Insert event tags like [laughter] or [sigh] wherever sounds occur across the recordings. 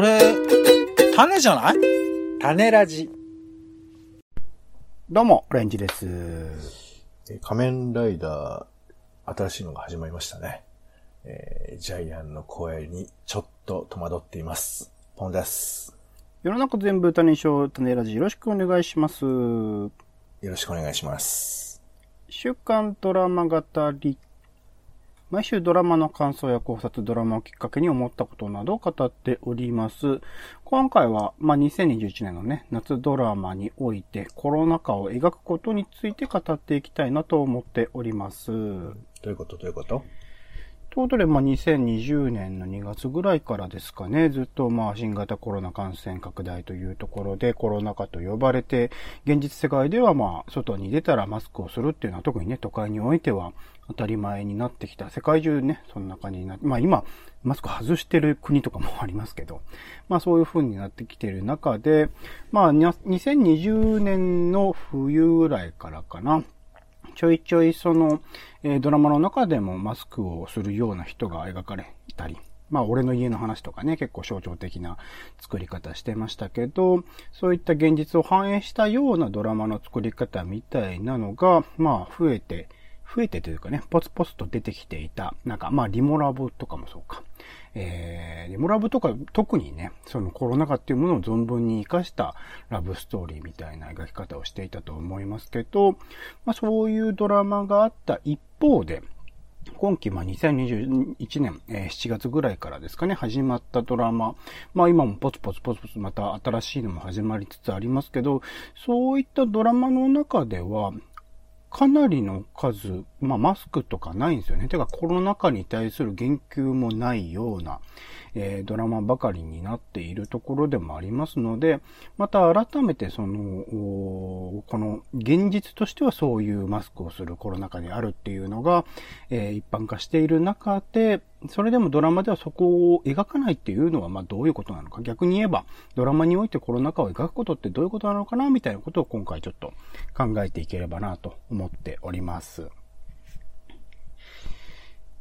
それ、種じゃない？種ラジ。どうも、オレンジです。えー仮面ライダー、新しいのが始まりましたね。えージャイアンの声にちょっと戸惑っています。ポンです。世の中全部種にしよう、種ラジよろしくお願いします。よろしくお願いします。週刊ドラマ語り。毎週ドラマの感想や考察、ドラマをきっかけに思ったことなどを語っております。今回は、まあ、2021年のね、夏ドラマにおいてコロナ禍を描くことについて語っていきたいなと思っております。どういうこと？どういうこと？ということで、まあ、2020年の2月ぐらいからですかね、ずっとまあ、新型コロナ感染拡大というところでコロナ禍と呼ばれて、現実世界ではまあ、外に出たらマスクをするっていうのは特にね、都会においては当たり前になってきた。世界中ね、そんな感じになって、まあ今、マスク外してる国とかも [laughs] ありますけど、まあそういう風になってきてる中で、まあ、2020年の冬ぐらいからかな、ちょいちょいその、えードラマの中でもマスクをするような人が描かれたり、まあ俺の家の話とかね、結構象徴的な作り方してましたけど、そういった現実を反映したようなドラマの作り方みたいなのが、まあ増えて、増えてというかね、ポツポツと出てきていた、なんかまあリモラブとかもそうか。えー、リモラブとか特にね、そのコロナ禍っていうものを存分に活かしたラブストーリーみたいな描き方をしていたと思いますけど、まあそういうドラマがあった一方で、今期、まあ、2021年、えー7月ぐらいからですかね、始まったドラマ。まあ今もポツポツポツポツまた新しいのも始まりつつありますけど、そういったドラマの中では、かなりの数、まあマスクとかないんですよね。てかコロナ禍に対する言及もないような、えードラマばかりになっているところでもありますので、また改めてその、この現実としてはそういうマスクをするコロナ禍であるっていうのが、えー一般化している中で、それでもドラマではそこを描かないっていうのは、まあどういうことなのか。逆に言えば、ドラマにおいてコロナ禍を描くことってどういうことなのかなみたいなことを今回ちょっと考えていければなと思っております。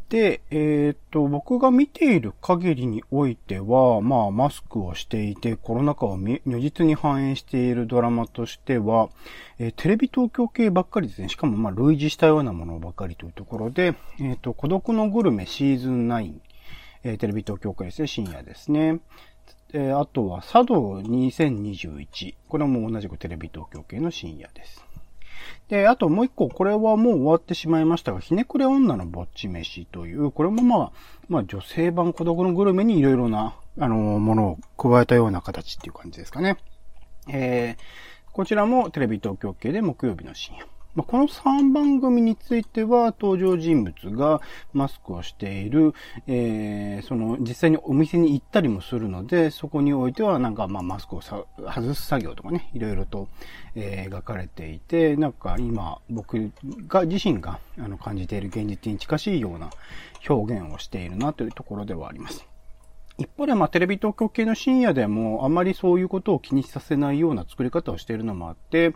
で、えっ、と、僕が見ている限りにおいては、まあ、マスクをしていて、コロナ禍を如実に反映しているドラマとしては、えーテレビ東京系ばっかりですね。しかも、まあ、類似したようなものばっかりというところで、えっ、と、孤独のグルメシーズン9、えテレビ東京系ですね、深夜ですね。えあとは、佐渡2021。これも同じくテレビ東京系の深夜です。で、あともう一個、これはもう終わってしまいましたが、ひねくれ女のぼっち飯という、これもまあ、まあ女性版孤独のグルメにいろいろな、あの、ものを加えたような形っていう感じですかね。えーこちらもテレビ東京系で木曜日の深夜。まあ、この3番組については登場人物がマスクをしている、えーその実際にお店に行ったりもするので、そこにおいてはなんかまあマスクを外す作業とかね、いろいろと、えー描かれていて、なんか今僕が自身があの感じている現実に近しいような表現をしているなというところではあります。一方で、まあ、テレビ東京系の深夜でも、あまりそういうことを気にさせないような作り方をしているのもあって、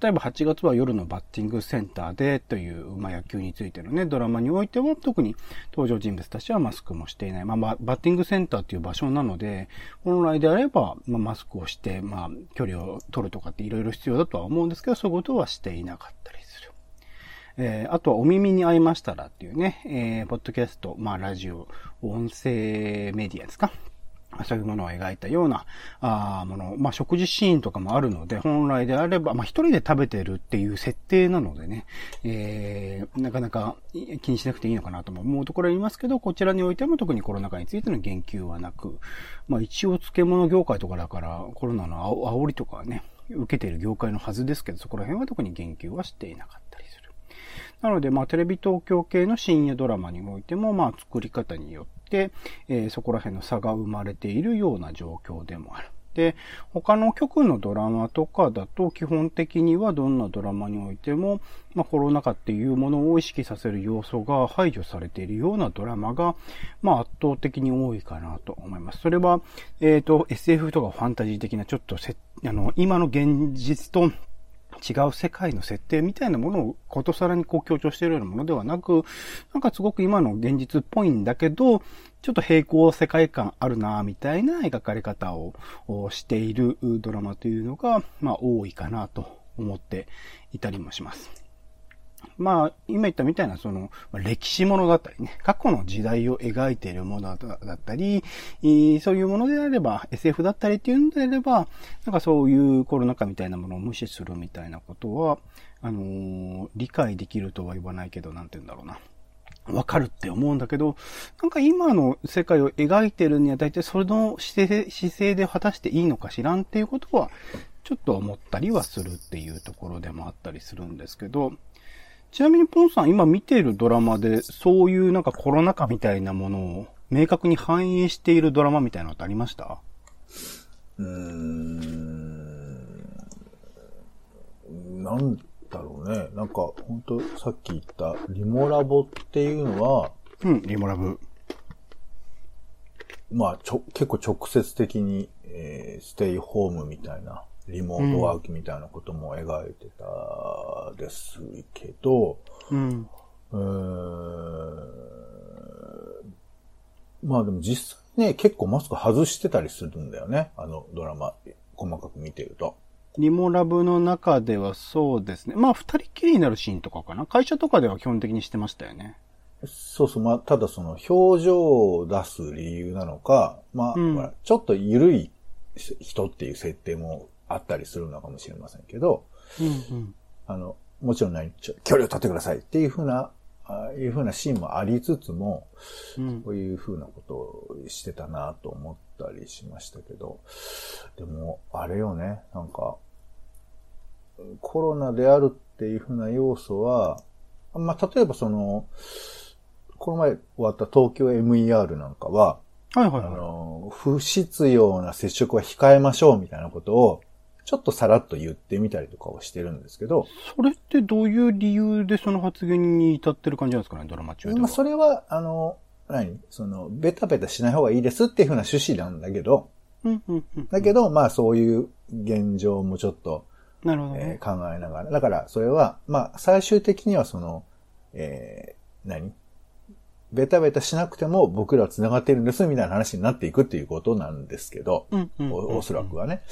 例えば8月は夜のバッティングセンターでという、まあ、野球についてのね、ドラマにおいては、特に登場人物たちはマスクもしていない。まあ、バッティングセンターという場所なので、本来であれば、まあ、マスクをして、まあ、距離を取るとかっていろいろ必要だとは思うんですけど、そういうことはしていなかったり。えーあとはお耳に合いましたらっていうね、えーポッドキャスト、まあラジオ、音声メディアですか。そういうものを描いたような、あーもの、まあ、食事シーンとかもあるので、本来であれば、まあ、一人で食べてるっていう設定なのでね、えー、なかなか気にしなくていいのかなとも思うところはありますけど、こちらにおいても特にコロナ禍についての言及はなく、まあ、一応漬物業界とかだから、コロナの煽りとかはね、受けている業界のはずですけど、そこら辺は特に言及はしていなかった。なので、まあ、テレビ東京系の深夜ドラマにおいても、まあ、作り方によって、えーそこら辺の差が生まれているような状況でもある。で、他の局のドラマとかだと、基本的にはどんなドラマにおいても、まあ、コロナ禍っていうものを意識させる要素が排除されているようなドラマが、まあ、圧倒的に多いかなと思います。それは、えっ、と、SF とかファンタジー的なちょっとせ、あの、今の現実と違う世界の設定みたいなものをことさらにこう強調しているようなものではなく、なんかすごく今の現実っぽいんだけど、ちょっと平行世界観あるなみたいな描かれ方をしているドラマというのが、まあ多いかなと思っていたりもします。まあ、今言ったみたいな、その、歴史ものだったりね、過去の時代を描いているものだったり、そういうものであれば、SF だったりっていうんであれば、なんかそういうコロナ禍みたいなものを無視するみたいなことは、あのー、理解できるとは言わないけど、なんて言うんだろうな。わかるって思うんだけど、なんか今の世界を描いてるには大体それの姿勢姿勢で果たしていいのか知らんっていうことは、ちょっと思ったりはするっていうところでもあったりするんですけど、ちなみにポンさん今見ているドラマで、そういうなんかコロナ禍みたいなものを明確に反映しているドラマみたいなのってありました？うーん。なんだろうね。なんか、本当さっき言ったリモラボっていうのは、うん、リモラブ。まあ、ちょ、結構直接的に、えー、ステイホームみたいなリモートワークみたいなことも描いてたですけど、うん。えー、まあでも実際ね、結構マスク外してたりするんだよね。あのドラマ、細かく見てると。リモラブの中ではそうですね。まあ二人きりになるシーンとかかな。会社とかでは基本的にしてましたよね。そうそう。まあ、ただその表情を出す理由なのか、まあ、うん、ちょっと緩い人っていう設定もあったりするのかもしれませんけど、うんうん、あの、もちろん何、距離を取ってくださいっていうふうな、ああいうふうなシーンもありつつも、うん、こういうふうなことをしてたなと思ったりしましたけど、でも、あれよね、なんか、コロナであるっていうふうな要素は、まあ、例えばその、この前終わった東京 MER なんかは、はいはい、はい、あの、不必要な接触は控えましょうみたいなことを、ちょっとさらっと言ってみたりとかをしてるんですけど。それってどういう理由でその発言に至ってる感じなんですかね、ドラマ中では。まあ、それは、あの、何？その、ベタベタしない方がいいですっていうふうな趣旨なんだけど、だけど、まあそういう現状もちょっと、なるほど、ね、えー、考えながら。だから、それは、まあ最終的にはその、えー、何？ベタベタしなくても僕らは繋がっているんですみたいな話になっていくっていうことなんですけど、おそらくはね、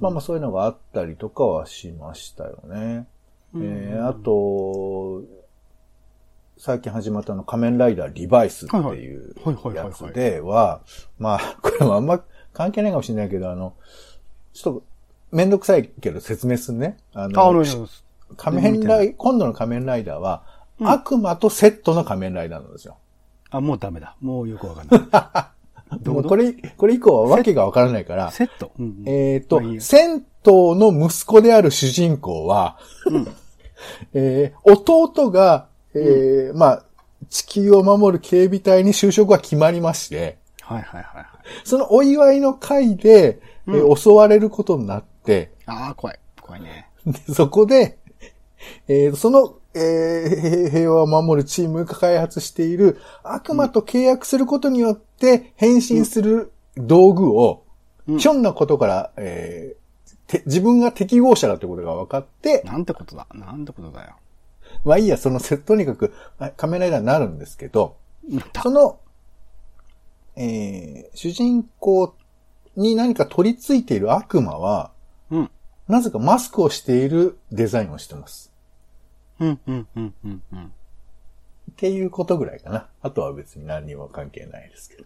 まあまあそういうのがあったりとかはしましたよね。えー、あと、最近始まったの仮面ライダーリバイスっていうやつでは、まあ、[laughs] これもあんま関係ないかもしれないけど、あの、ちょっとめんどくさいけど説明するね。あの、仮面ライ、今度の仮面ライダーは、悪魔とセットの仮面ライダーなんですよ。あ、もうダメだ。もうよくわかんない。[laughs] もうこれ、これ以降はわけがわからないから。セット、うんうん、えっ、ー、と、銭湯の息子である主人公は、うん、[laughs] えー、弟が、えー、うん、まあ、地球を守る警備隊に就職が決まりまして、はいはいはい、はい。そのお祝いの会で、うん、えー、襲われることになって、ああ、怖い。怖いね。そこで、えー、そのえー、平和を守るチームが開発している悪魔と契約することによって変身する道具を、ひょんなことから、えー、自分が適合者だってことが分かって、なんてことだなんてことだよ。まあいいや、そのとにかく仮面ライダーになるんですけど、その、えー、主人公に何か取り付いている悪魔は、うん、なぜかマスクをしているデザインをしてます。うん、うん、うん、うん、うん。っていうことぐらいかな。あとは別に何にも関係ないですけど。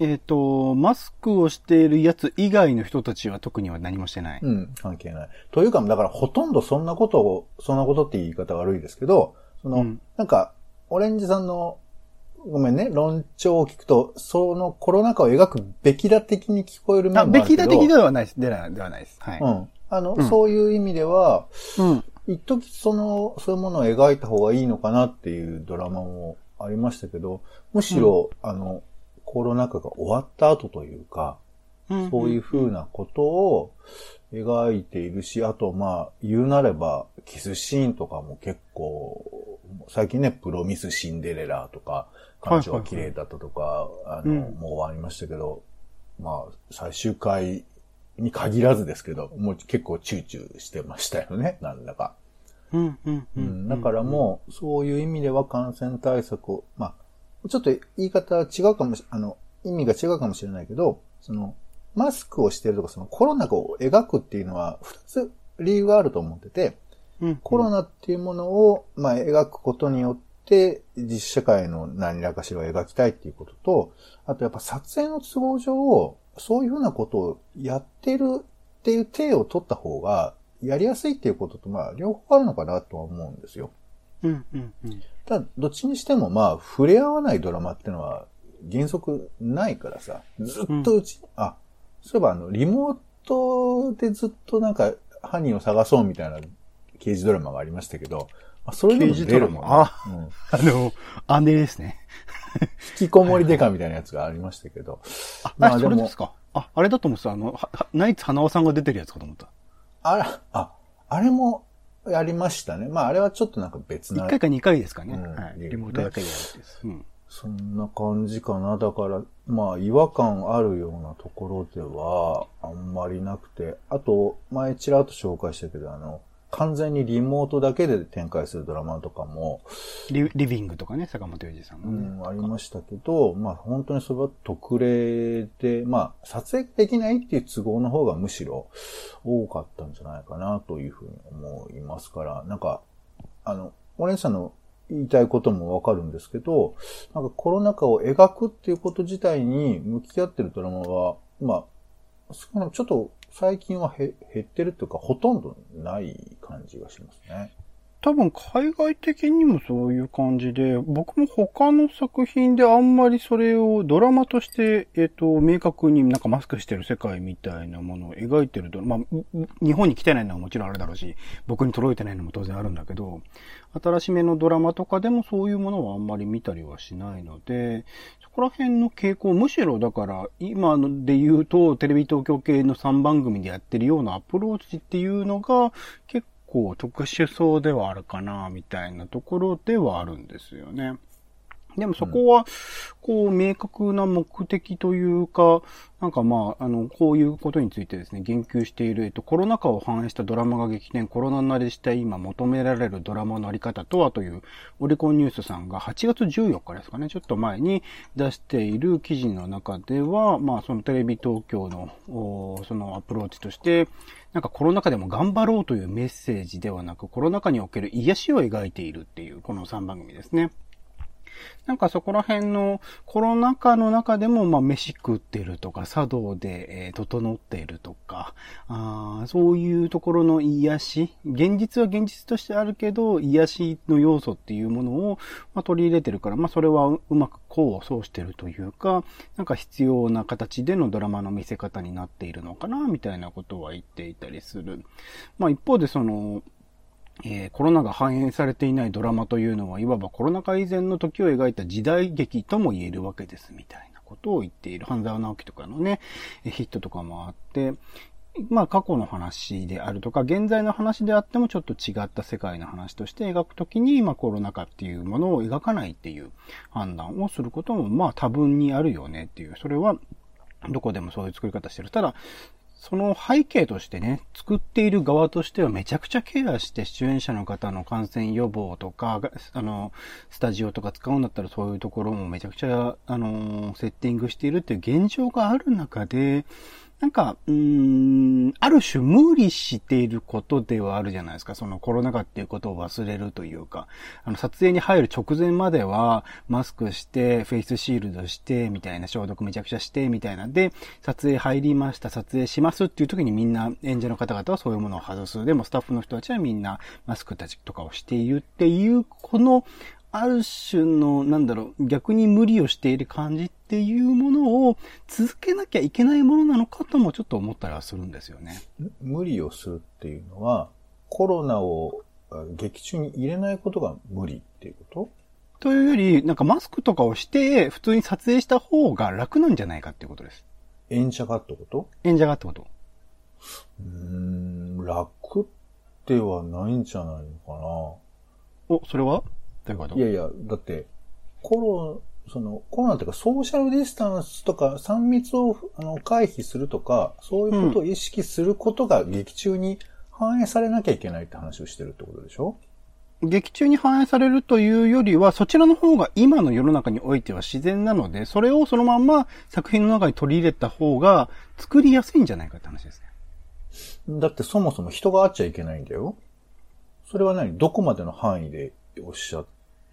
えっ、ー、と、マスクをしているやつ以外の人たちは特には何もしてない。うん、関係ない。というか、だからほとんどそんなことを、そんなことって言い方悪いですけど、その、うん、なんか、オレンジさんの、ごめんね、論調を聞くと、そのコロナ禍を描くべきだ的に聞こえる面もあるけど。べきだ的ではないです。ではないです。はい。うん。あの、うん、そういう意味では、うん。一時その、そういうものを描いた方がいいのかなっていうドラマもありましたけど、むしろ、うん、あの、コロナ禍が終わった後というか、そういう風なことを描いているし、あとまあ、言うなれば、キスシーンとかも結構、最近ね、プロミスシンデレラとか、感情が綺麗だったとか、あの、もうありましたけど、まあ、最終回に限らずですけど、もう結構チューチューしてましたよね、なんだか。うん、うん、ううんん。だからもう、そういう意味では感染対策を、まあ、ちょっと言い方は違うかもし、あの、意味が違うかもしれないけど、その、マスクをしてるとか、そのコロナを描くっていうのは、二つ理由があると思ってて、うん。コロナっていうものを、まあ、描くことによって、実社会の何らかしらを描きたいっていうことと、あとやっぱ撮影の都合上、そういうふうなことをやってるっていう体を取った方が、やりやすいっていうことと、まあ、両方あるのかなとは思うんですよ。うん、うん、うん。ただ、どっちにしても、まあ、触れ合わないドラマってのは、原則ないからさ、ずっとうち、あ、そういえばあの、リモートでずっとなんか、犯人を探そうみたいな刑事ドラマがありましたけど、まあ、それでも出るもんね刑事ドラマあうんあの、姉ですね。引きこもりデカみたいなやつがありましたけど。あ、まあでもあそれです、か？あ、あれだと思ってた。あの、ナイツ花尾さんが出てるやつかと思った。あら、あ、あれもやりましたね。まあ、あれはちょっとなんか別な1。回か2回ですかね。うんはい。ねリモートだけでやるんです。うん。そんな感じかな。だから、まあ、違和感あるようなところでは、あんまりなくて。あと、前ちらっと紹介したけど、あの、完全にリモートだけで展開するドラマとかも、リリビングとかね、坂本龍二さんうのね。ん、ありましたけど、まあ、本当にそれは特例で、まあ、撮影できないっていう都合の方がむしろ多かったんじゃないかなというふうに思いますから、なんか、あの、お姉さんの言いたいこともわかるんですけど、なんかコロナ禍を描くっていうこと自体に向き合ってるドラマは、まあ、少なくちょっと最近は減ってるというか、ほとんどない感じがしますね。多分海外的にもそういう感じで、僕も他の作品であんまりそれをドラマとして、えっ、と、明確になんかマスクしてる世界みたいなものを描いてるドラマ、まあ、日本に来てないのはもちろんあるだろうし、僕に届いてないのも当然あるんだけど、新しめのドラマとかでもそういうものはあんまり見たりはしないので、そこら辺の傾向、むしろだから、今で言うと、テレビ東京系の3番組でやってるようなアプローチっていうのが、結構特殊そうではあるかな、みたいなところではあるんですよね。でもそこは、こう、明確な目的というか、なんかまあ、あの、こういうことについてですね、言及している、えっと、コロナ禍を反映したドラマが激変、コロナ慣れした今求められるドラマのあり方とはという、オリコンニュースさんが8月14日ですかね、ちょっと前に出している記事の中では、まあ、そのテレビ東京の、そのアプローチとして、なんかコロナ禍でも頑張ろうというメッセージではなく、コロナ禍における癒しを描いているっていう、この3番組ですね。なんかそこら辺のコロナ禍の中でも、まあ、飯食ってるとか、茶道で、え整っているとか、あそういうところの癒し、現実は現実としてあるけど、癒しの要素っていうものを、まあ、取り入れてるから、まあ、それはううまく功を奏してるというか、なんか必要な形でのドラマの見せ方になっているのかな、みたいなことは言っていたりする。まあ、一方でその、えーコロナが反映されていないドラマというのは、いわばコロナ禍以前の時を描いた時代劇とも言えるわけです、みたいなことを言っている。半沢直樹とかのね、ヒットとかもあって、まあ過去の話であるとか、現在の話であってもちょっと違った世界の話として描くときに、まあコロナ禍っていうものを描かないっていう判断をすることも、まあ多分にあるよねっていう、それはどこでもそういう作り方してる。ただ、その背景としてね、作っている側としてはめちゃくちゃケアして出演者の方の感染予防とか、あの、スタジオとか使うんだったらそういうところもめちゃくちゃ、あの、セッティングしているっていう現状がある中で、なんか、うん、ある種無理していることではあるじゃないですか。そのコロナ禍っていうことを忘れるというか、あの、撮影に入る直前までは、マスクして、フェイスシールドして、みたいな、消毒めちゃくちゃして、みたいなで、撮影入りました、撮影しますっていう時にみんな、演者の方々はそういうものを外す。でも、スタッフの人たちはみんな、マスクたちとかをしているっていう、この、ある種の、なんだろう、逆に無理をしている感じっていうものを続けなきゃいけないものなのかともちょっと思ったりはするんですよね。無理をするっていうのは、コロナをあ劇中に入れないことが無理っていうこと？というより、なんかマスクとかをして、普通に撮影した方が楽なんじゃないかっていうことです。演者がってこと？演者がってこと。うーん、楽ではないんじゃないのかお、それは？どういうこと？な。いやいや、だって、コロ、その、コロナというかソーシャルディスタンスとか3密をあの回避するとか、そういうことを意識することが劇中に反映されなきゃいけないって話をしてるってことでしょ？劇中に反映されるというよりは、そちらの方が今の世の中においては自然なので、それをそのまんま作品の中に取り入れた方が作りやすいんじゃないかって話ですね。だってそもそも人が会っちゃいけないんだよ。それは何？どこまでの範囲でおっしゃ、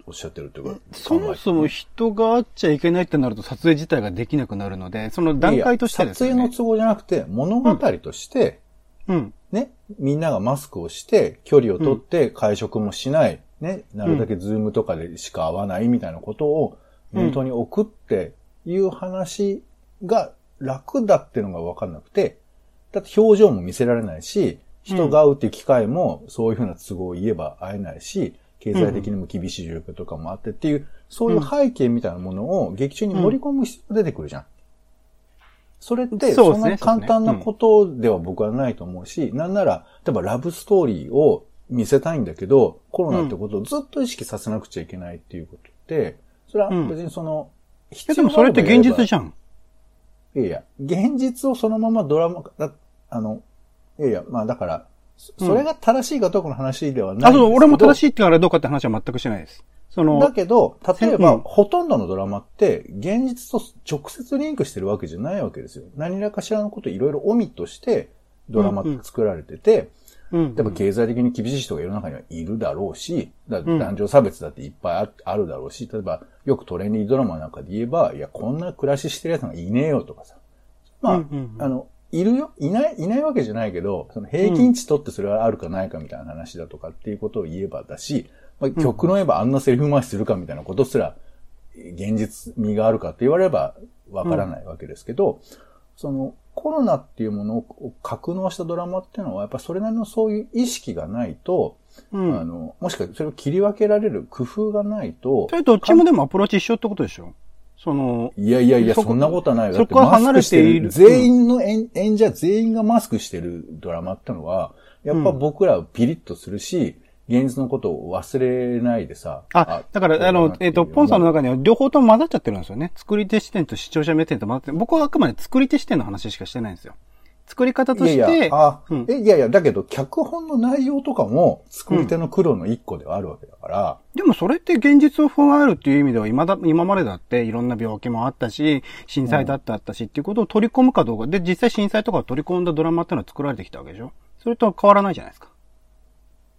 おっしゃってるっていうか。そもそも人が会っちゃいけないってなると撮影自体ができなくなるので、その段階としてですね。撮影の都合じゃなくて、物語として、うん、ね、みんながマスクをして、距離をとって会食もしない、ね、なるだけズームとかでしか会わないみたいなことを念頭に置くっていう話が楽だっていうのが分かんなくて、だって表情も見せられないし、人が会うっていう機会もそういうふうな都合を言えば会えないし、経済的にも厳しい状況とかもあってっていう、そういう背景みたいなものを劇中に盛り込む必要が出てくるじゃん。それって、そんな簡単なことでは僕はないと思うし、なんなら、例えばラブストーリーを見せたいんだけど、コロナってことをずっと意識させなくちゃいけないっていうことって、それは別にその、必要でもそれって現実じゃん。いやいや、現実をそのままドラマ、だあの、いやいや、まあだから、それが正しいかどうかの話ではない、うん、あ、そう、俺も正しいってからどうかって話は全くしないです。その、だけど、例えば、ほとんどのドラマって、現実と直接リンクしてるわけじゃないわけですよ。何らかしらのこといろいろオミットして、ドラマって作られてて、うん。うん、例えば経済的に厳しい人が世の中にはいるだろうし、だ男女差別だっていっぱいあるだろうし、例えば、よくトレンディードラマなんかで言えば、いや、こんな暮らししてる奴がいねえよとかさ。まあ、うんうんうん、あの、いるよ？いない、いないわけじゃないけど、その平均値とってそれはあるかないかみたいな話だとかっていうことを言えばだし、まあ、極論言えばあんなセリフ回しするかみたいなことすら、現実味があるかって言われればわからないわけですけど、うん、そのコロナっていうものを格納したドラマっていうのは、やっぱそれなりのそういう意識がないと、うん、あの、もしかそれを切り分けられる工夫がないと。それどっちもでもアプローチ一緒ってことでしょその、いやいやいや、そんなことはないよ。そこは離れている。全員の演演者全員がマスクしてるドラマってのは、やっぱ僕らピリッとするし、現実のことを忘れないでさ。あ、だから、あの、えっ、ー、と、ポンさんの中には両方とも混ざっちゃってるんですよね。作り手視点と視聴者目線と混ざって、僕はあくまで作り手視点の話しかしてないんですよ。作り方として。いやいや、あ、うん、えいやいや、だけど、脚本の内容とかも作り手の苦労の一個ではあるわけだから。うん、でもそれって現実を踏まえるっていう意味では、今だ、今までだっていろんな病気もあったし、震災だってあったしっていうことを取り込むかどうか。で、実際震災とかを取り込んだドラマっていうのは作られてきたわけでしょそれと変わらないじゃないですか。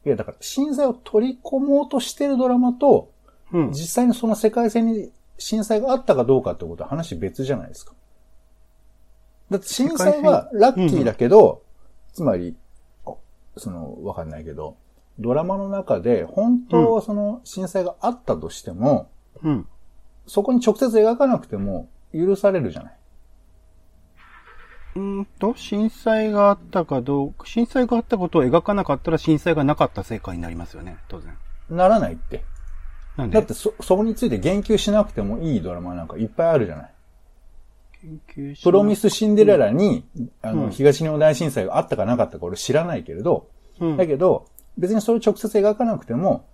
いや、だから、震災を取り込もうとしてるドラマと、うん、実際にその世界線に震災があったかどうかってことは話別じゃないですか。だって震災はラッキーだけど、うん、つまり、その、わかんないけど、ドラマの中で本当はその震災があったとしても、うん、そこに直接描かなくても許されるじゃない。うんと、震災があったかどうか、震災があったことを描かなかったら震災がなかった成果になりますよね、当然。ならないって。なんで？だってそ、そこについて言及しなくてもいいドラマなんかいっぱいあるじゃない。プロミスシンデレラに、あの、うん、東日本大震災があったかなかったか俺知らないけれど、うん、だけど、別にそれを直接描かなくても、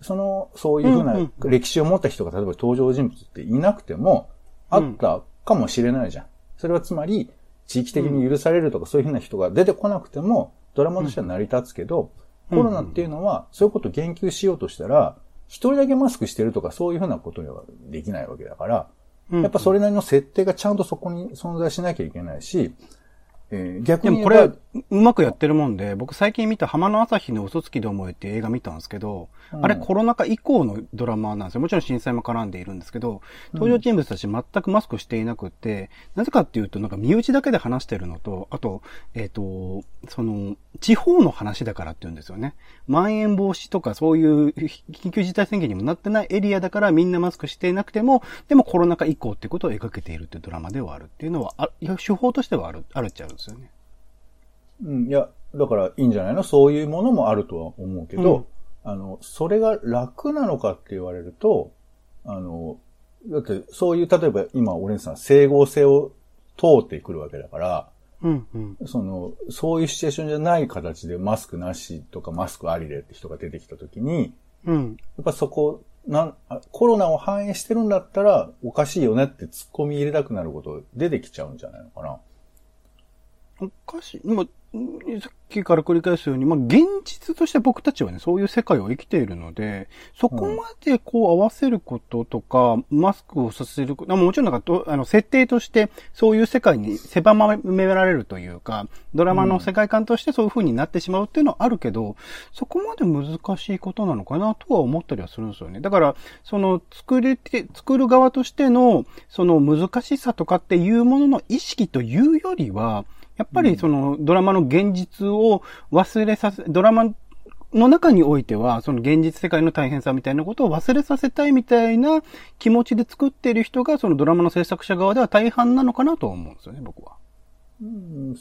その、そういうふうな歴史を持った人が例えば登場人物っていなくても、あったかもしれないじゃん。それはつまり、地域的に許されるとかそういうふうな人が出てこなくても、ドラマとしては成り立つけど、コロナっていうのは、そういうことを言及しようとしたら、一人だけマスクしてるとかそういうふうなことにはできないわけだから、やっぱそれなりの設定がちゃんとそこに存在しなきゃいけないし、えー、逆に。でもこれ、うまくやってるもんで、僕最近見た浜の朝日の嘘つきで思えっていう映画見たんですけど、うん、あれコロナ禍以降のドラマなんですよ。もちろん震災も絡んでいるんですけど、登場人物たち全くマスクしていなくって、なぜかっていうと、なんか身内だけで話してるのと、あと、えっ、ー、と、その、地方の話だからって言うんですよね。まん延防止とかそういう緊急事態宣言にもなってないエリアだからみんなマスクしていなくても、でもコロナ禍以降ってことを描けているっていうドラマではあるっていうのは、あ手法としてはある、あるっちゃうんですよね。うん、いや、だからいいんじゃないの？そういうものもあるとは思うけど、うん、あの、それが楽なのかって言われると、あの、だってそういう、例えば今、オレンさん、整合性を通ってくるわけだから、うんうん、その、そういうシチュエーションじゃない形でマスクなしとかマスクありでって人が出てきたときに、うん、やっぱそこなんコロナを反映してるんだったらおかしいよねって突っ込み入れたくなること出てきちゃうんじゃないのかな？おかしい。ま、さっきから繰り返すように、まあ、現実として僕たちはね、そういう世界を生きているので、そこまでこう合わせることとか、うん、マスクをさせること、もちろんなんか、あの、設定として、そういう世界に狭められるというか、ドラマの世界観としてそういう風になってしまうっていうのはあるけど、うん、そこまで難しいことなのかなとは思ったりはするんですよね。だから、その、作りて、作る側としての、その難しさとかっていうものの意識というよりは、やっぱりそのドラマの現実を忘れさせ、ドラマの中においては、その現実世界の大変さみたいなことを忘れさせたいみたいな気持ちで作っている人が、そのドラマの制作者側では大半なのかなと思うんですよね、僕は。うん、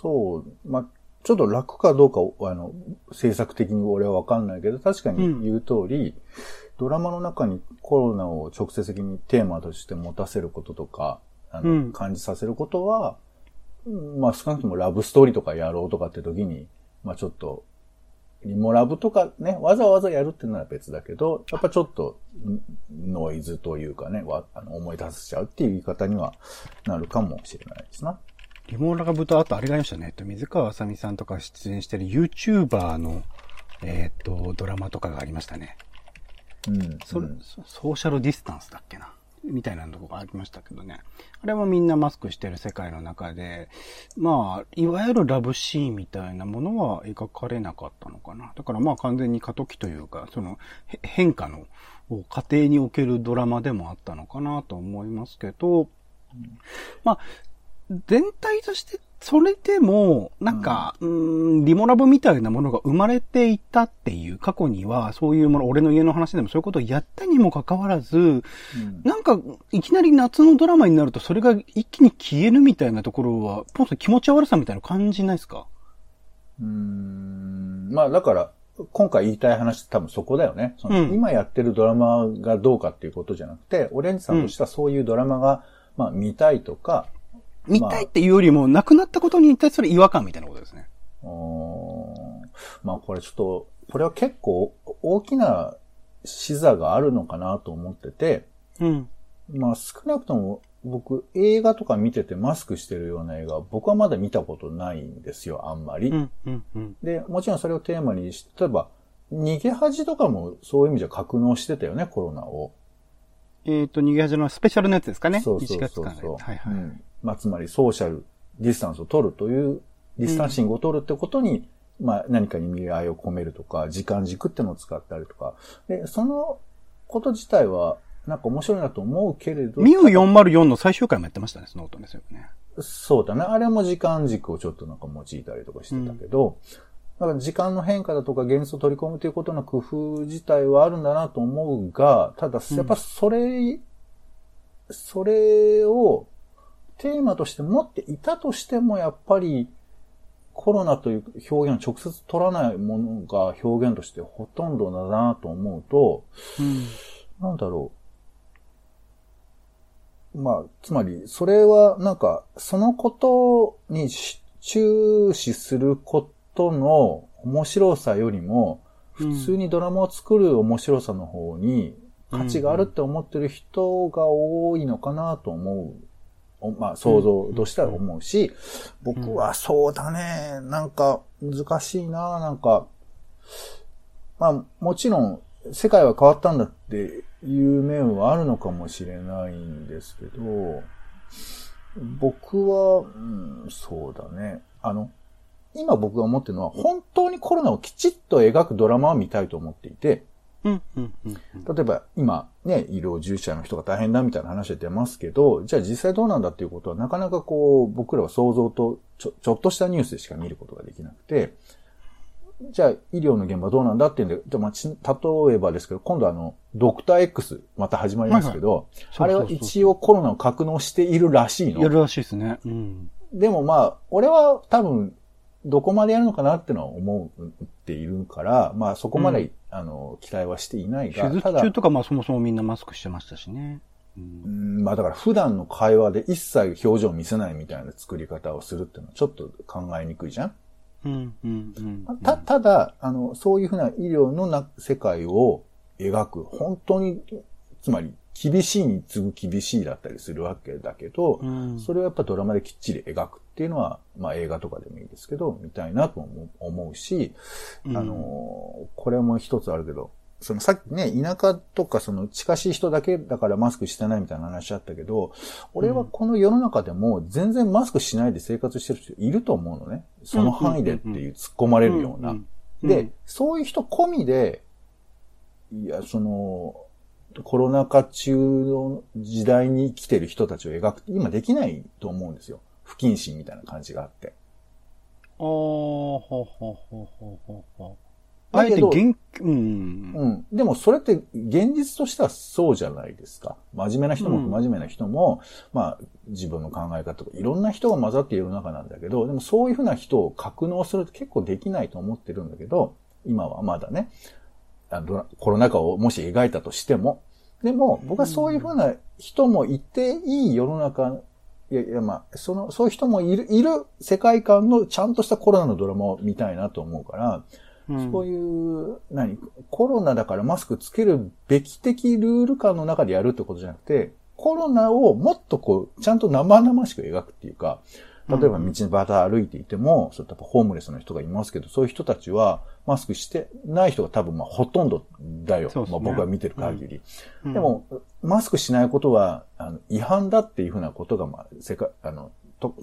そう。まあ、ちょっと楽かどうか、あの、制作的に俺はわかんないけど、確かに言う通り、うん、ドラマの中にコロナを直接的にテーマとして持たせることとか、あの、うん、感じさせることは、まあ少なくともラブストーリーとかやろうとかって時に、まあちょっと、リモラブとかね、わざわざやるっていうのは別だけど、やっぱちょっとノイズというかね、わあの思い出せちゃうっていう言い方にはなるかもしれないですな。リモラブとあとあれがありましたね。えっと、水川あさみさんとか出演してる YouTuber の、えっ、と、ドラマとかがありましたね。うん。それ、うん、ソーシャルディスタンスだっけな。みたいなとこがありましたけどね。あれもみんなマスクしてる世界の中で、まあ、いわゆるラブシーンみたいなものは描かれなかったのかな。だからまあ完全に過渡期というか、その変化の過程におけるドラマでもあったのかなと思いますけど、まあ、全体としてそれでも、なんか、うん、ん、リモラブみたいなものが生まれていたっていう過去には、そういうもの、俺の家の話でもそういうことをやったにもかかわらず、うん、なんか、いきなり夏のドラマになるとそれが一気に消えるみたいなところは、ポンと気持ち悪さみたいな感じないですか？うん、まあだから、今回言いたい話って多分そこだよね。その、うん、今やってるドラマがどうかっていうことじゃなくて、オレンジさんとしてはそういうドラマが、まあ見たいとか、見たいっていうよりも、亡くなったことに対する違和感みたいなことですね。まあこれちょっと、これは結構大きな視座があるのかなと思ってて、うん。まあ少なくとも僕映画とか見ててマスクしてるような映画、僕はまだ見たことないんですよ、あんまり。うんうんうん、で、もちろんそれをテーマにして、例えば、逃げ恥とかもそういう意味じゃ格納してたよね、コロナを。えっ、ー、と、逃げ恥のスペシャルのやつですかね。そうそうそうそう。はいはい。うんまあ、つまりソーシャルディスタンスを取るという、ディスタンシングを取るってことに、うん、まあ、何かに意味合いを込めるとか、時間軸ってのを使ったりとか。で、そのこと自体は、なんか面白いなと思うけれど。 MIU 404の最終回もやってましたね、その音ですよね。そうだね。あれも時間軸をちょっとなんか用いたりとかしてたけど、うん、だから時間の変化だとか現実を取り込むということの工夫自体はあるんだなと思うが、ただ、やっぱそれ、うん、それをテーマとして持っていたとしても、やっぱりコロナという表現を直接取らないものが表現としてほとんどだなと思うと、うん、なんだろう。まあ、つまり、それはなんか、そのことに注視することの面白さよりも、普通にドラマを作る面白さの方に価値があるって思ってる人が多いのかなと思うまあ想像としては思うし、僕はそうだね、なんか難しいな、なんか、まあもちろん世界は変わったんだっていう面はあるのかもしれないんですけど、僕は、うん、そうだね。あの、今僕が思ってるのは、本当にコロナをきちっと描くドラマを見たいと思っていて、例えば今ね、医療従事者の人が大変だみたいな話で出ますけど、じゃあ実際どうなんだっていうことはなかなかこう、僕らは想像とちょちょっとしたニュースでしか見ることができなくて、じゃあ医療の現場どうなんだっていうんで、じゃあまあ、例えばですけど、今度あの、ドクター X また始まりますけど、あれは一応コロナを格納しているらしいの。やるらしいですね。うん。でもまあ、俺は多分、どこまでやるのかなってのは思っているから、まあそこまで、うん、あの、期待はしていないが、手術中とかまあそもそもみんなマスクしてましたしね。うん、まあだから普段の会話で一切表情を見せないみたいな作り方をするっていうのはちょっと考えにくいじゃん。うんうんうん、た、ただ、あの、そういうふうな医療のな世界を描く、本当に、つまり厳しいに次ぐ厳しいだったりするわけだけど、うん、それをやっぱドラマできっちり描くっていうのは、まあ映画とかでもいいですけど、見たいなと思うし、うん、あの、これも一つあるけど、そのさっきね、田舎とかその近しい人だけだからマスクしてないみたいな話あったけど、俺はこの世の中でも全然マスクしないで生活してる人いると思うのね。その範囲でっていう突っ込まれるような。で、そういう人込みで、いや、その、コロナ禍中の時代に生きてる人たちを描くって今できないと思うんですよ。不謹慎みたいな感じがあって。ああ、ほほほほほほ。あえて元気、うん。うん。でもそれって現実としてはそうじゃないですか。真面目な人も不真面目な人も、うん、まあ自分の考え方とかいろんな人が混ざっている中なんだけど、でもそういうふうな人を格納すると結構できないと思ってるんだけど、今はまだね、あのコロナ禍をもし描いたとしても、でも、僕はそういうふうな人もいていい世の中、いやいや、まあ、その、そういう人もいる、いる世界観のちゃんとしたコロナのドラマを見たいなと思うから、うん、そういう、何、コロナだからマスクつけるべき的ルール感の中でやるってことじゃなくて、コロナをもっとこう、ちゃんと生々しく描くっていうか、例えば道端歩いていても、そうやっぱホームレスの人がいますけど、そういう人たちはマスクしてない人が多分まあほとんどだよ。ね、まあ、僕が見てる限り。うん、でも、マスクしないことはあの違反だっていうふうなことが、まあ、世界、あの、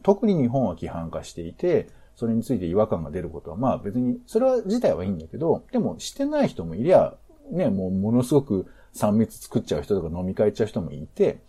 特に日本は規範化していて、それについて違和感が出ることは、まあ別に、それは自体はいいんだけど、でもしてない人もいりゃ、ね、もうものすごく3密作っちゃう人とか飲み会っちゃう人もいて、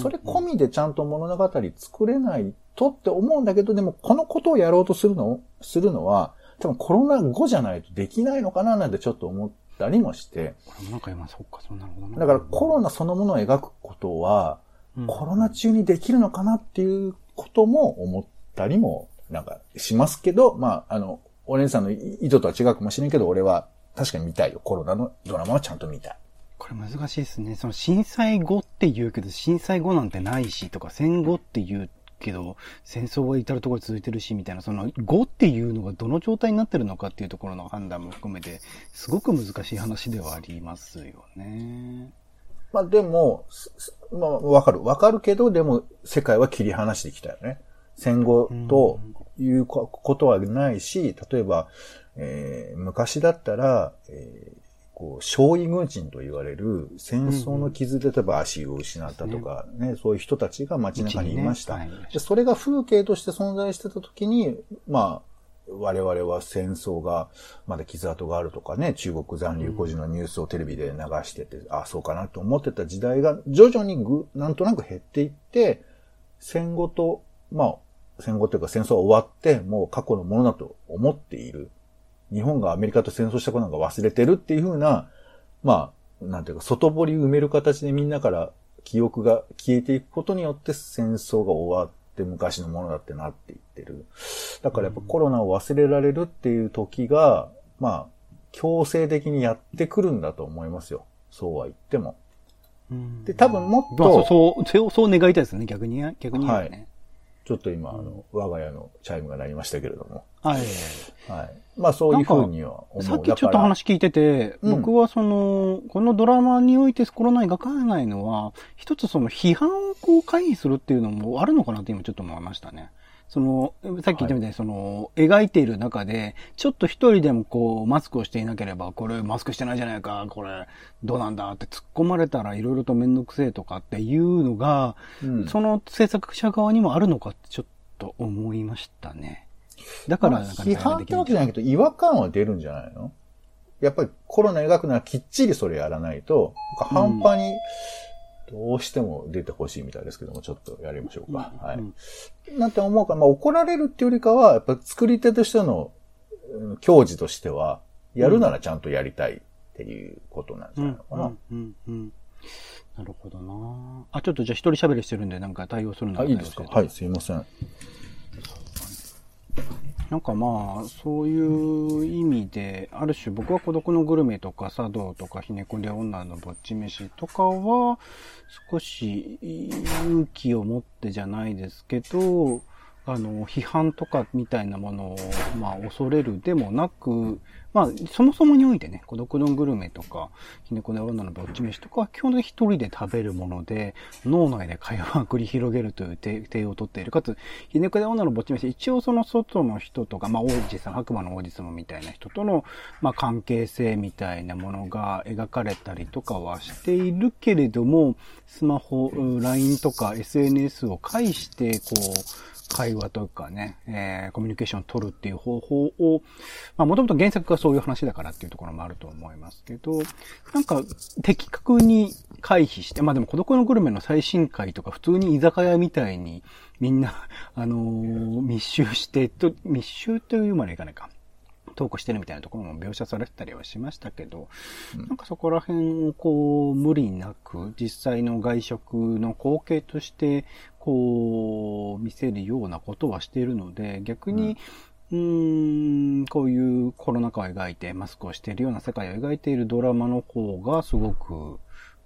それ込みでちゃんと物語作れないとって思うんだけど、でもこのことをやろうとするの、するのは、多分コロナ後じゃないとできないのかななんてちょっと思ったりもして。コロナ禍今、そっか、そうなるほどだからコロナそのものを描くことは、うん、コロナ中にできるのかなっていうことも思ったりも、なんかしますけど、まあ、あの、お姉さんの意図とは違うかもしれんけど、俺は確かに見たいよ。コロナのドラマはちゃんと見たい。これ難しいですね。その震災後って言うけど、震災後なんてないしとか、戦後って言うけど、戦争は至るところ続いてるし、みたいな、その後っていうのがどの状態になってるのかっていうところの判断も含めて、すごく難しい話ではありますよね。まあでも、まあわかる。わかるけど、でも世界は切り離してきたよね。戦後ということはないし、例えば、えー、昔だったら、えーこう、勝利軍人と言われる戦争の傷で例えば足を失ったとかね、うん、そういう人たちが街中にいました、ねはい、で。それが風景として存在してた時に、まあ、我々は戦争がまだ傷跡があるとかね、中国残留孤児のニュースをテレビで流してて、うん、ああ、そうかなと思ってた時代が徐々にぐ、なんとなく減っていって、戦後と、まあ、戦後というか戦争は終わって、もう過去のものだと思っている。日本がアメリカと戦争したことなんか忘れてるっていうふうな、まあ、なんていうか、外堀埋める形でみんなから記憶が消えていくことによって戦争が終わって昔のものだってなっていってる。だからやっぱコロナを忘れられるっていう時が、まあ、強制的にやってくるんだと思いますよ。そうは言っても。で、多分もっと、そう、そう、そう願いたいですね、逆に。逆に、ね、はい。ちょっと今、あの、我が家のチャイムが鳴りましたけれども。はい。はい。まあそういうふうには思う。さっきちょっと話聞いてて、僕はその、このドラマにおいてコロナ描かないのは、一つその批判をこう回避するっていうのもあるのかなって今ちょっと思いましたね。その、さっき言ったみたいに、その、描いている中で、ちょっと一人でもこう、マスクをしていなければ、これマスクしてないじゃないか、これ、どうなんだって突っ込まれたらいろいろとめんどくせえとかっていうのが、うん、その制作者側にもあるのかってちょっと思いましたね。だからなんか、批判ってわけじゃないけど、違和感は出るんじゃないの？やっぱりコロナ描くならきっちりそれやらないと、半端に、うん。どうしても出てほしいみたいですけども、ちょっとやりましょうか。はい。なんて思うか、まあ怒られるっていうよりかは、やっぱ作り手としての、教授としては、やるならちゃんとやりたいっていうことなんじゃないのかな。うん。うん、なるほどな。あ、ちょっとじゃあ一人喋りしてるんで、なんか対応するのあ、いいですか？はい、すいません。なんかまあ、そういう意味で、ある種僕は孤独のグルメとか茶道とかひねくれ女のぼっち飯とかは、少し勇気を持ってじゃないですけど、あの、批判とかみたいなものを、まあ、恐れるでもなく、まあ、そもそもにおいてね、孤独のグルメとか、ひねこの女のぼっち飯とかは基本的に一人で食べるもので、脳内で会話を繰り広げるという手を取っている。かつ、ひねこの女のぼっち飯、一応その外の人とか、まあ、王子さん、悪魔の王子様みたいな人との、まあ、関係性みたいなものが描かれたりとかはしているけれども、スマホ、LINE とか SNS を介して、こう、会話というかね、えー、コミュニケーションを取るっていう方法を、まあもともと原作がそういう話だからっていうところもあると思いますけど、なんか的確に回避して、まあでも孤独のグルメの最新回とか普通に居酒屋みたいにみんな、あのー、密集してと、密集というまでいかないか。トークしてるみたいなところも描写されてたりはしましたけど、うん、なんかそこら辺をこう、無理なく、実際の外食の光景として、こう、見せるようなことはしているので、逆に、うん、ん、こういうコロナ禍を描いて、マスクをしているような世界を描いているドラマの方がすごく、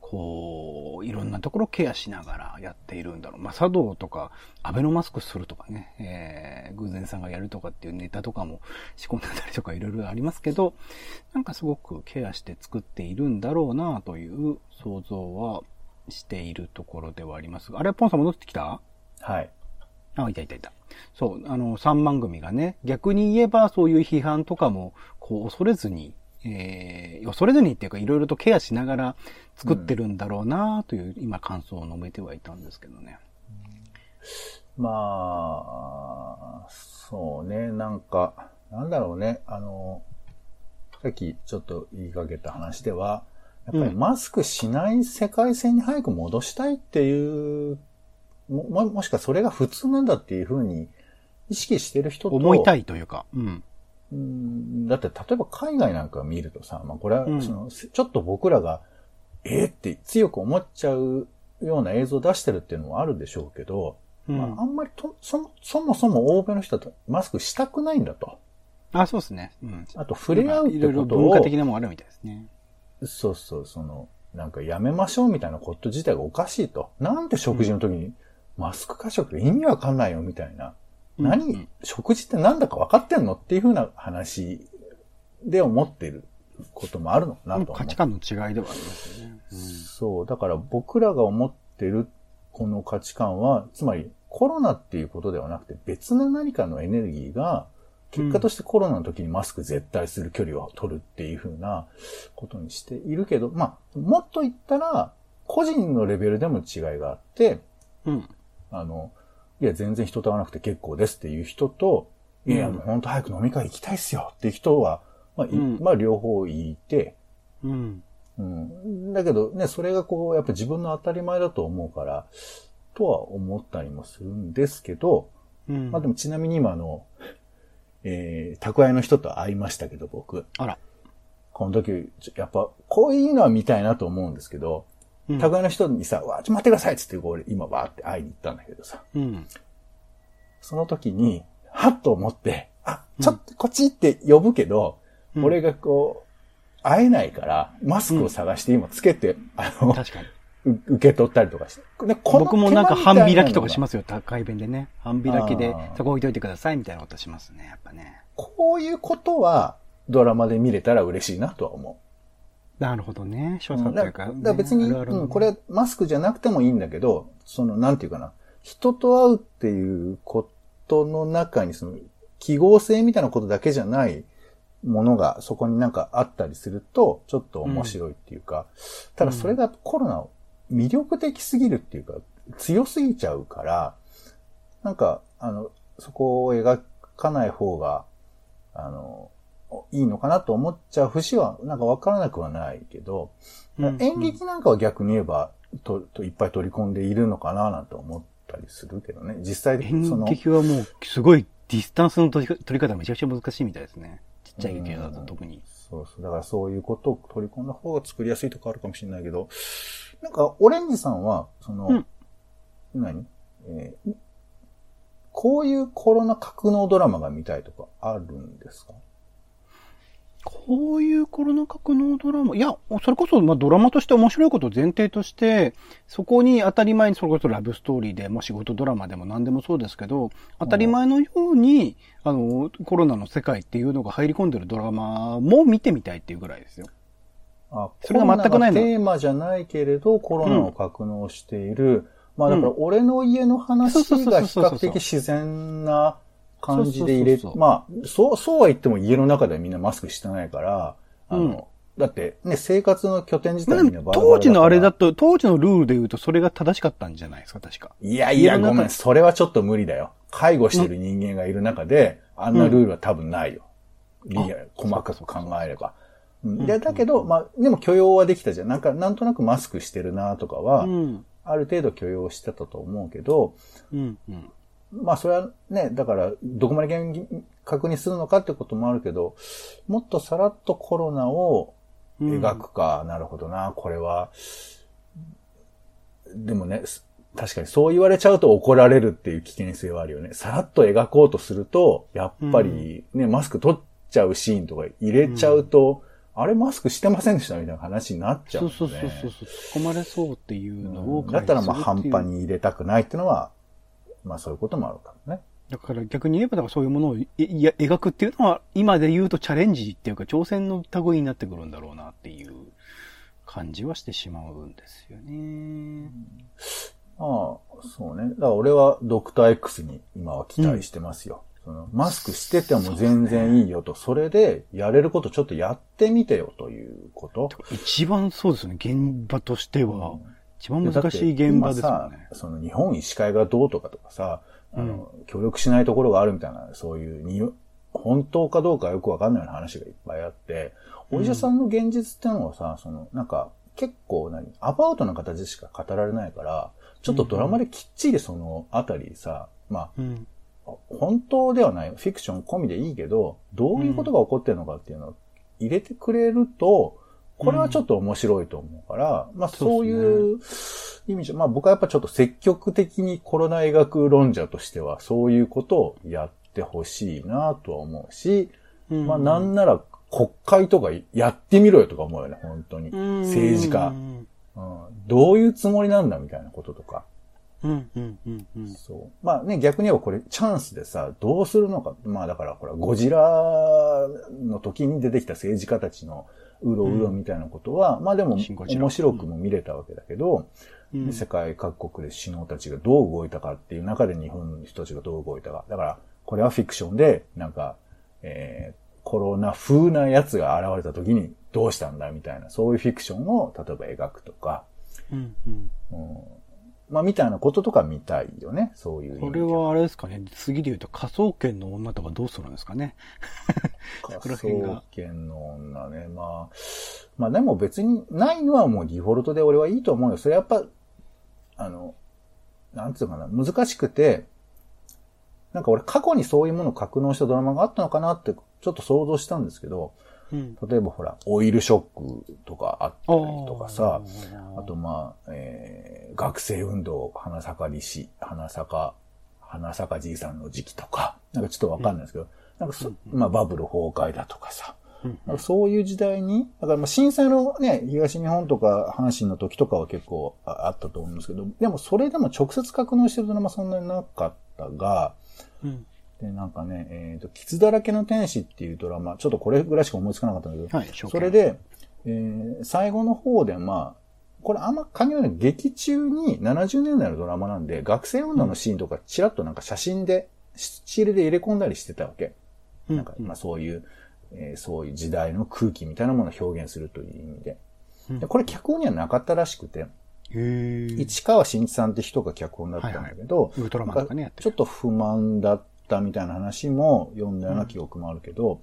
こう、いろんなところをケアしながらやっているんだろう。まあ、茶道とか、アベノマスクするとかね、えー、偶然さんがやるとかっていうネタとかも仕込んでたりとかいろいろありますけど、なんかすごくケアして作っているんだろうなという想像はしているところではありますが、あれ、ポンさん戻ってきた？はい。あ、いたいたいた。そう、あの、3番組がね、逆に言えばそういう批判とかも、こう、恐れずに、えー、恐れずにっていうか、いろいろとケアしながら作ってるんだろうなという、うん、今感想を述べてはいたんですけどね。まあ、そうね、なんか、なんだろうね、あの、さっきちょっと言いかけた話では、やっぱりマスクしない世界線に早く戻したいっていう、も、もしかそれが普通なんだっていうふうに意識してる人と。思いたいというか。うん。うんだって、例えば海外なんか見るとさ、まあこれは、その、うん、ちょっと僕らが、えー、って強く思っちゃうような映像を出してるっていうのもあるでしょうけど、うん、まあ、あんまりとそ、そもそも欧米の人はマスクしたくないんだと。あ、そうですね。うん。あと、触れ合うってことを。いろいろ文化的なもんあるみたいですね。そうそう、その、なんかやめましょうみたいなこと自体がおかしいと。なんで食事の時にマスク過食意味わかんないよみたいな。うん、何、うん、食事ってなんだか分かってんのっていうふうな話で思ってることもあるのかなと価値観の違いではありますよね、うん。そう。だから僕らが思ってるこの価値観は、つまりコロナっていうことではなくて別の何かのエネルギーが結果としてコロナの時にマスク絶対する距離を取るっていうふうなことにしているけど、まあ、もっと言ったら、個人のレベルでも違いがあって、うん。あの、いや、全然人と会わなくて結構ですっていう人と、いや、もう本当早く飲み会行きたいっすよっていう人は、まあ、うん、まあ、両方いて、うん。うん。だけどね、それがこう、やっぱ自分の当たり前だと思うから、とは思ったりもするんですけど、うん、まあでもちなみに今あの、えー、宅配の人と会いましたけど、僕。あら。この時、やっぱ、こういうのは見たいなと思うんですけど、うん、宅配の人にさ、わ、ちょ、待ってくださいっつって、俺、今わーって会いに行ったんだけどさ。うん。その時に、はっと思って、あ、ちょっとこっちって呼ぶけど、うん、俺がこう、会えないから、マスクを探して今つけて、うん、あの、確かに。受け取ったりとかして。僕もなんか半開きとかしますよ、高い弁でね。半開きで、そこ置いといてくださいみたいなことしますね、やっぱね。こういうことは、ドラマで見れたら嬉しいなとは思う。なるほどね。所作というか、ね、だ別に、うん、これマスクじゃなくてもいいんだけど、その、なんていうかな。人と会うっていうことの中に、その、記号性みたいなことだけじゃないものがそこになんかあったりすると、ちょっと面白いっていうか、うん、ただそれがコロナを魅力的すぎるっていうか、強すぎちゃうから、なんか、あの、そこを描かない方が、あの、いいのかなと思っちゃう節は、なんかわからなくはないけど、うん、演劇なんかは逆に言えば、と、といっぱい取り込んでいるのかななんて思ったりするけどね。実際その。演劇はもう、すごいディスタンスの取り取り方めちゃくちゃ難しいみたいですね。ちっちゃい劇場だと特に。そうそう。だからそういうことを取り込んだ方が作りやすいとかあるかもしれないけど、なんか、オレンジさんは、その、うん、何？えー、こういうコロナ格納ドラマが見たいとかあるんですか？こういうコロナ格納ドラマ、いや、それこそ、まあ、ドラマとして面白いことを前提として、そこに当たり前に、それこそラブストーリーで、まあ、仕事ドラマでも何でもそうですけど、当たり前のように、あの、コロナの世界っていうのが入り込んでるドラマも見てみたいっていうぐらいですよ。あ、それが全くないの。テーマじゃないけれど、コロナを格納している、うん、まあだから、俺の家の話が比較的自然な感じで入れ、まあ、そう、そうは言っても家の中ではみんなマスクしてないから、あの、うん、だってね、生活の拠点自体みんなバラバラ当時のあれだと、当時のルールで言うとそれが正しかったんじゃないですか、確か。いやいや、ごめん、それはちょっと無理だよ。介護してる人間がいる中で、あんなルールは多分ないよ。リアル、細かく考えれば。いや、だけど、まあ、でも許容はできたじゃん。なんか、なんとなくマスクしてるなとかは、ある程度許容してたと思うけど、うんうん、まあそれはね、だからどこまで確認するのかってこともあるけど、もっとさらっとコロナを描くか、うん、なるほどな、これは。でもね、確かにそう言われちゃうと怒られるっていう危険性はあるよね。さらっと描こうとすると、やっぱりね、うん、マスク取っちゃうシーンとか入れちゃうと、うん、あれマスクしてませんでしたみたいな話になっちゃう、ね、そうそうそうそう。突っ込まれそうっていうのを、だったらまあ半端に入れたくないっていうのはまあそういうこともあるかもね。だから逆に言えば、だからそういうものをいや描くっていうのは、今で言うとチャレンジっていうか挑戦の類になってくるんだろうなっていう感じはしてしまうんですよね。ああ、そうね。だから俺はドクター X に今は期待してますよ。うん、そのマスクしてても全然いいよと、そ、ね,、れでやれることちょっとやってみてよということ。一番そうですね、現場としては。うん一番難しい現場ですよね。その日本医師会がどうとかとかさ、あの、うん、協力しないところがあるみたいな、そういうに、本当かどうかよくわかんないような話がいっぱいあって、お医者さんの現実ってのはさ、その、なんか、結構何、アバウトな形でしか語られないから、ちょっとドラマできっちりそのあたりさ、まあ、うん、本当ではない、フィクション込みでいいけど、どういうことが起こってるのかっていうのを入れてくれると、これはちょっと面白いと思うから、うん、まあそういう意味じゃ、まあ僕はやっぱちょっと積極的にコロナ医学論者としてはそういうことをやってほしいなとは思うし、うん、まあなんなら国会とかやってみろよとか思うよね、本当に。政治家、うん。どういうつもりなんだみたいなこととか。うんうんうんうん、そう。まあね、逆に言えばこれチャンスでさ、どうするのか。まあだからほら、ゴジラの時に出てきた政治家たちのうろうろみたいなことは、うん、まあでも面白くも見れたわけだけど、うん、世界各国で首脳たちがどう動いたかっていう中で日本の人たちがどう動いたか。だから、これはフィクションで、なんか、えー、コロナ風なやつが現れた時にどうしたんだみたいな、そういうフィクションを例えば描くとか、うんうん。うん、まあ、みたいなこととか見たいよね。そういう。これはあれですかね。次で言うと、科捜研の女とかどうするんですかね。科捜研の女ね。まあ、まあでも別にないのはもうデフォルトで俺はいいと思うよ。それやっぱ、あの、なんつうかな、難しくて、なんか俺過去にそういうものを格納したドラマがあったのかなってちょっと想像したんですけど、うん、例えばほら、オイルショックとかあったりとかさ、あとまあ、えー、学生運動、花坂りし、花坂、花坂じいさんの時期とか、なんかちょっとわかんないですけど、うん、なんかそ、まあバブル崩壊だとかさ、うん、そういう時代に、だからまあ震災のね、東日本とか阪神の時とかは結構あったと思うんですけど、でもそれでも直接格納してるドラマそんなになかったが、うんで、なんかね、えっ、ー、と、傷だらけの天使っていうドラマ、ちょっとこれぐらいしか思いつかなかったんだけど、はい、それで、えー、最後の方で、まあ、これあんま限らない劇中に70年代のドラマなんで、学生女のシーンとかちらっとなんか写真で、スチールで入れ込んだりしてたわけ。うん、なんか、まあそういう、えー、そういう時代の空気みたいなものを表現するという意味で。でこれ脚本にはなかったらしくて、市川新一さんって人が脚本だったんだけど、はいはい、ウルトラマンとかねちょっと不満だったみたいな話も読んだような記憶もあるけど、うん、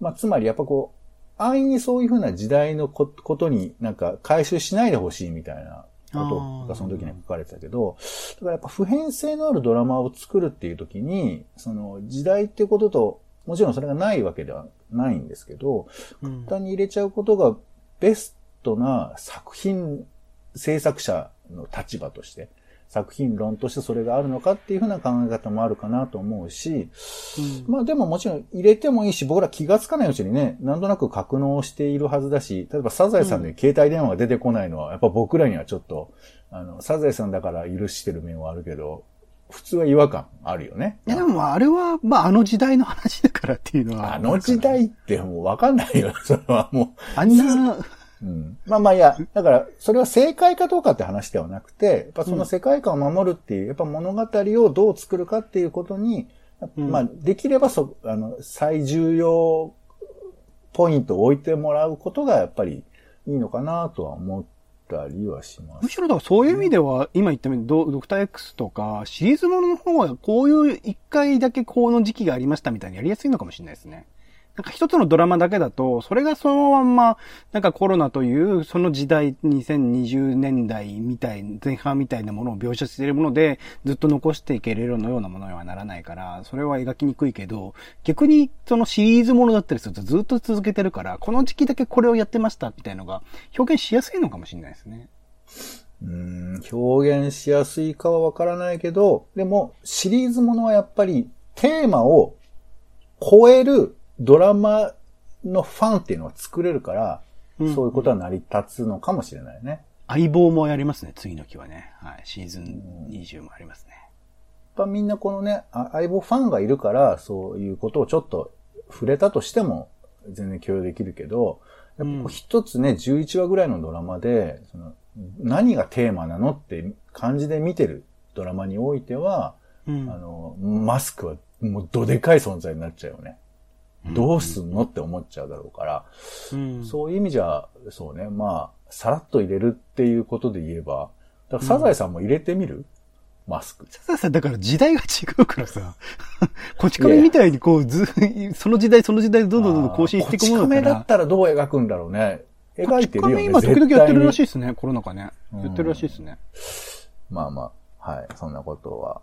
まあ、つまりやっぱこう、安易にそういうふうな時代のことになんか回収しないでほしいみたいなことがその時には書かれてたけど、だからやっぱ普遍性のあるドラマを作るっていう時に、その時代ってことと、もちろんそれがないわけではないんですけど、簡単に入れちゃうことがベストな作品制作者の立場として、作品論としてそれがあるのかっていうふうな考え方もあるかなと思うし、うん、まあでももちろん入れてもいいし、僕ら気がつかないうちにね、なんとなく格納しているはずだし、例えばサザエさんで携帯電話が出てこないのは、やっぱ僕らにはちょっと、あの、サザエさんだから許してる面はあるけど、普通は違和感あるよね。いやでもあれは、まああの時代の話だからっていうのは。あの時代ってもうわかんないよ。それはもう。あんな、うん。まあまあいや、だから、それは正解かどうかって話ではなくて、やっぱその世界観を守るっていう、やっぱ物語をどう作るかっていうことに、うん、まあ、できればそ、あの、最重要ポイントを置いてもらうことがやっぱりいいのかなとは思ったりはします。むしろだからそういう意味では、今言ったようにドドクター X とか、シリーズものの方はこういう一回だけこの時期がありましたみたいにやりやすいのかもしれないですね。なんか一つのドラマだけだと、それがそのまんま、なんかコロナという、その時代、2020年代みたい、前半みたいなものを描写しているもので、ずっと残していけるようなものにはならないから、それは描きにくいけど、逆にそのシリーズものだったりするとずっと続けてるから、この時期だけこれをやってましたみたいのが表現しやすいのかもしれないですね。うん、表現しやすいかはわからないけど、でもシリーズものはやっぱりテーマを超えるドラマのファンっていうのは作れるから、うん、そういうことは成り立つのかもしれないね。相棒もやりますね、次の期はね。はい。シーズン20もありますね。やっぱみんなこのね、相棒ファンがいるから、そういうことをちょっと触れたとしても、全然共有できるけど、やっぱ一つね、11話ぐらいのドラマで、その何がテーマなのって感じで見てるドラマにおいては、うん、あの、マスクはもうどでかい存在になっちゃうよね。どうすんのって思っちゃうだろうから、うん、そういう意味じゃ、そうね、まあ、さらっと入れるっていうことで言えば、だからサザエさんも入れてみる、うん、マスク。サザエさん、だから時代が違うからさ、[laughs] こち亀みたいにこう、ず、その時代その時代でどんどんどんどん更新していくものだから。こち亀だったらどう描くんだろうね。描いてるよね。今時々やってるらしいですね、コロナ禍ね。やってるらしいですね。まあまあ、はい、そんなことは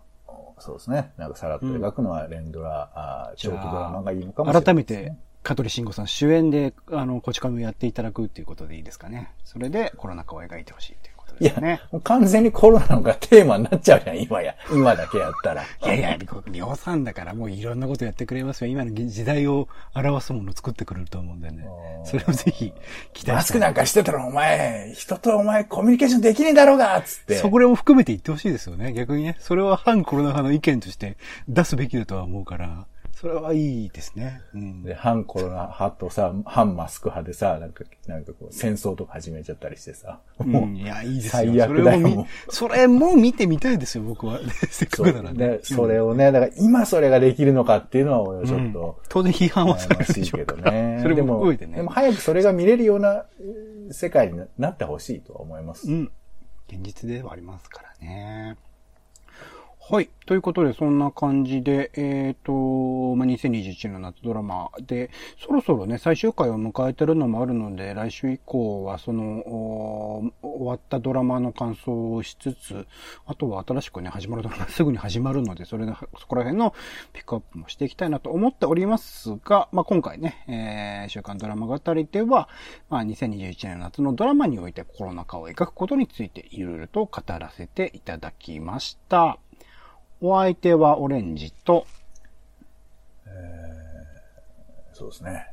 そうですね。なんかさらっと描くのは連ドラ、うん、あ長期ドラマがいいのかもしれない、ね、改めて、香取慎吾さん主演で、あの、こち亀をやっていただくっていうことでいいですかね。それでコロナ禍を描いてほしいということですね。いや、完全にコロナのがテーマになっちゃうじゃん、今や。今だけやったら。[laughs] いやいや、量産だからもういろんなことやってくれますよ。今の時代を表すものを作ってくれると思うんでね。それをぜひ期待マスクなんかしてたらお前、人とお前コミュニケーションできねえだろうがつって。そこも含めて言ってほしいですよね。逆にね。それは反コロナ派の意見として出すべきだとは思うから。それはいいですね。うん、で、反コロナ派とさ、反マスク派でさ、なんか、なんかこう、戦争とか始めちゃったりしてさ。もう、ん、いや、いいですよ。最悪だよ。それも見てみたいですよ、僕は。[laughs] せっかくならね。で、それをね、だから今それができるのかっていうのは、俺はちょっと、うん、当然批判はされるでしょうけどね。[laughs] それも含めてね。でも早くそれが見れるような世界になってほしいとは思います。うん。現実ではありますからね。はい。ということで、そんな感じで、えっ、ー、と、まあ、2021年の夏ドラマで、そろそろね、最終回を迎えてるのもあるので、来週以降は、その、終わったドラマの感想をしつつ、あとは新しくね、始まるドラマすぐに始まるので、それで、そこら辺のピックアップもしていきたいなと思っておりますが、まあ、今回ね、えー、週刊ドラマ語りでは、まあ、2021年の夏のドラマにおいてコロナ禍を描くことについて、いろいろと語らせていただきました。お相手はオレンジと、えー、そうですね。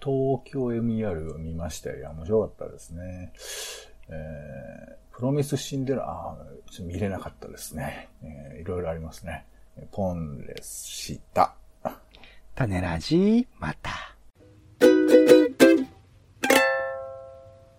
東京 MER を見ましたよ。面白かったですね。えー、プロミスシンデレラ、あ見れなかったですね。えー、いろいろありますね。ポンレスした。種ラジ、また。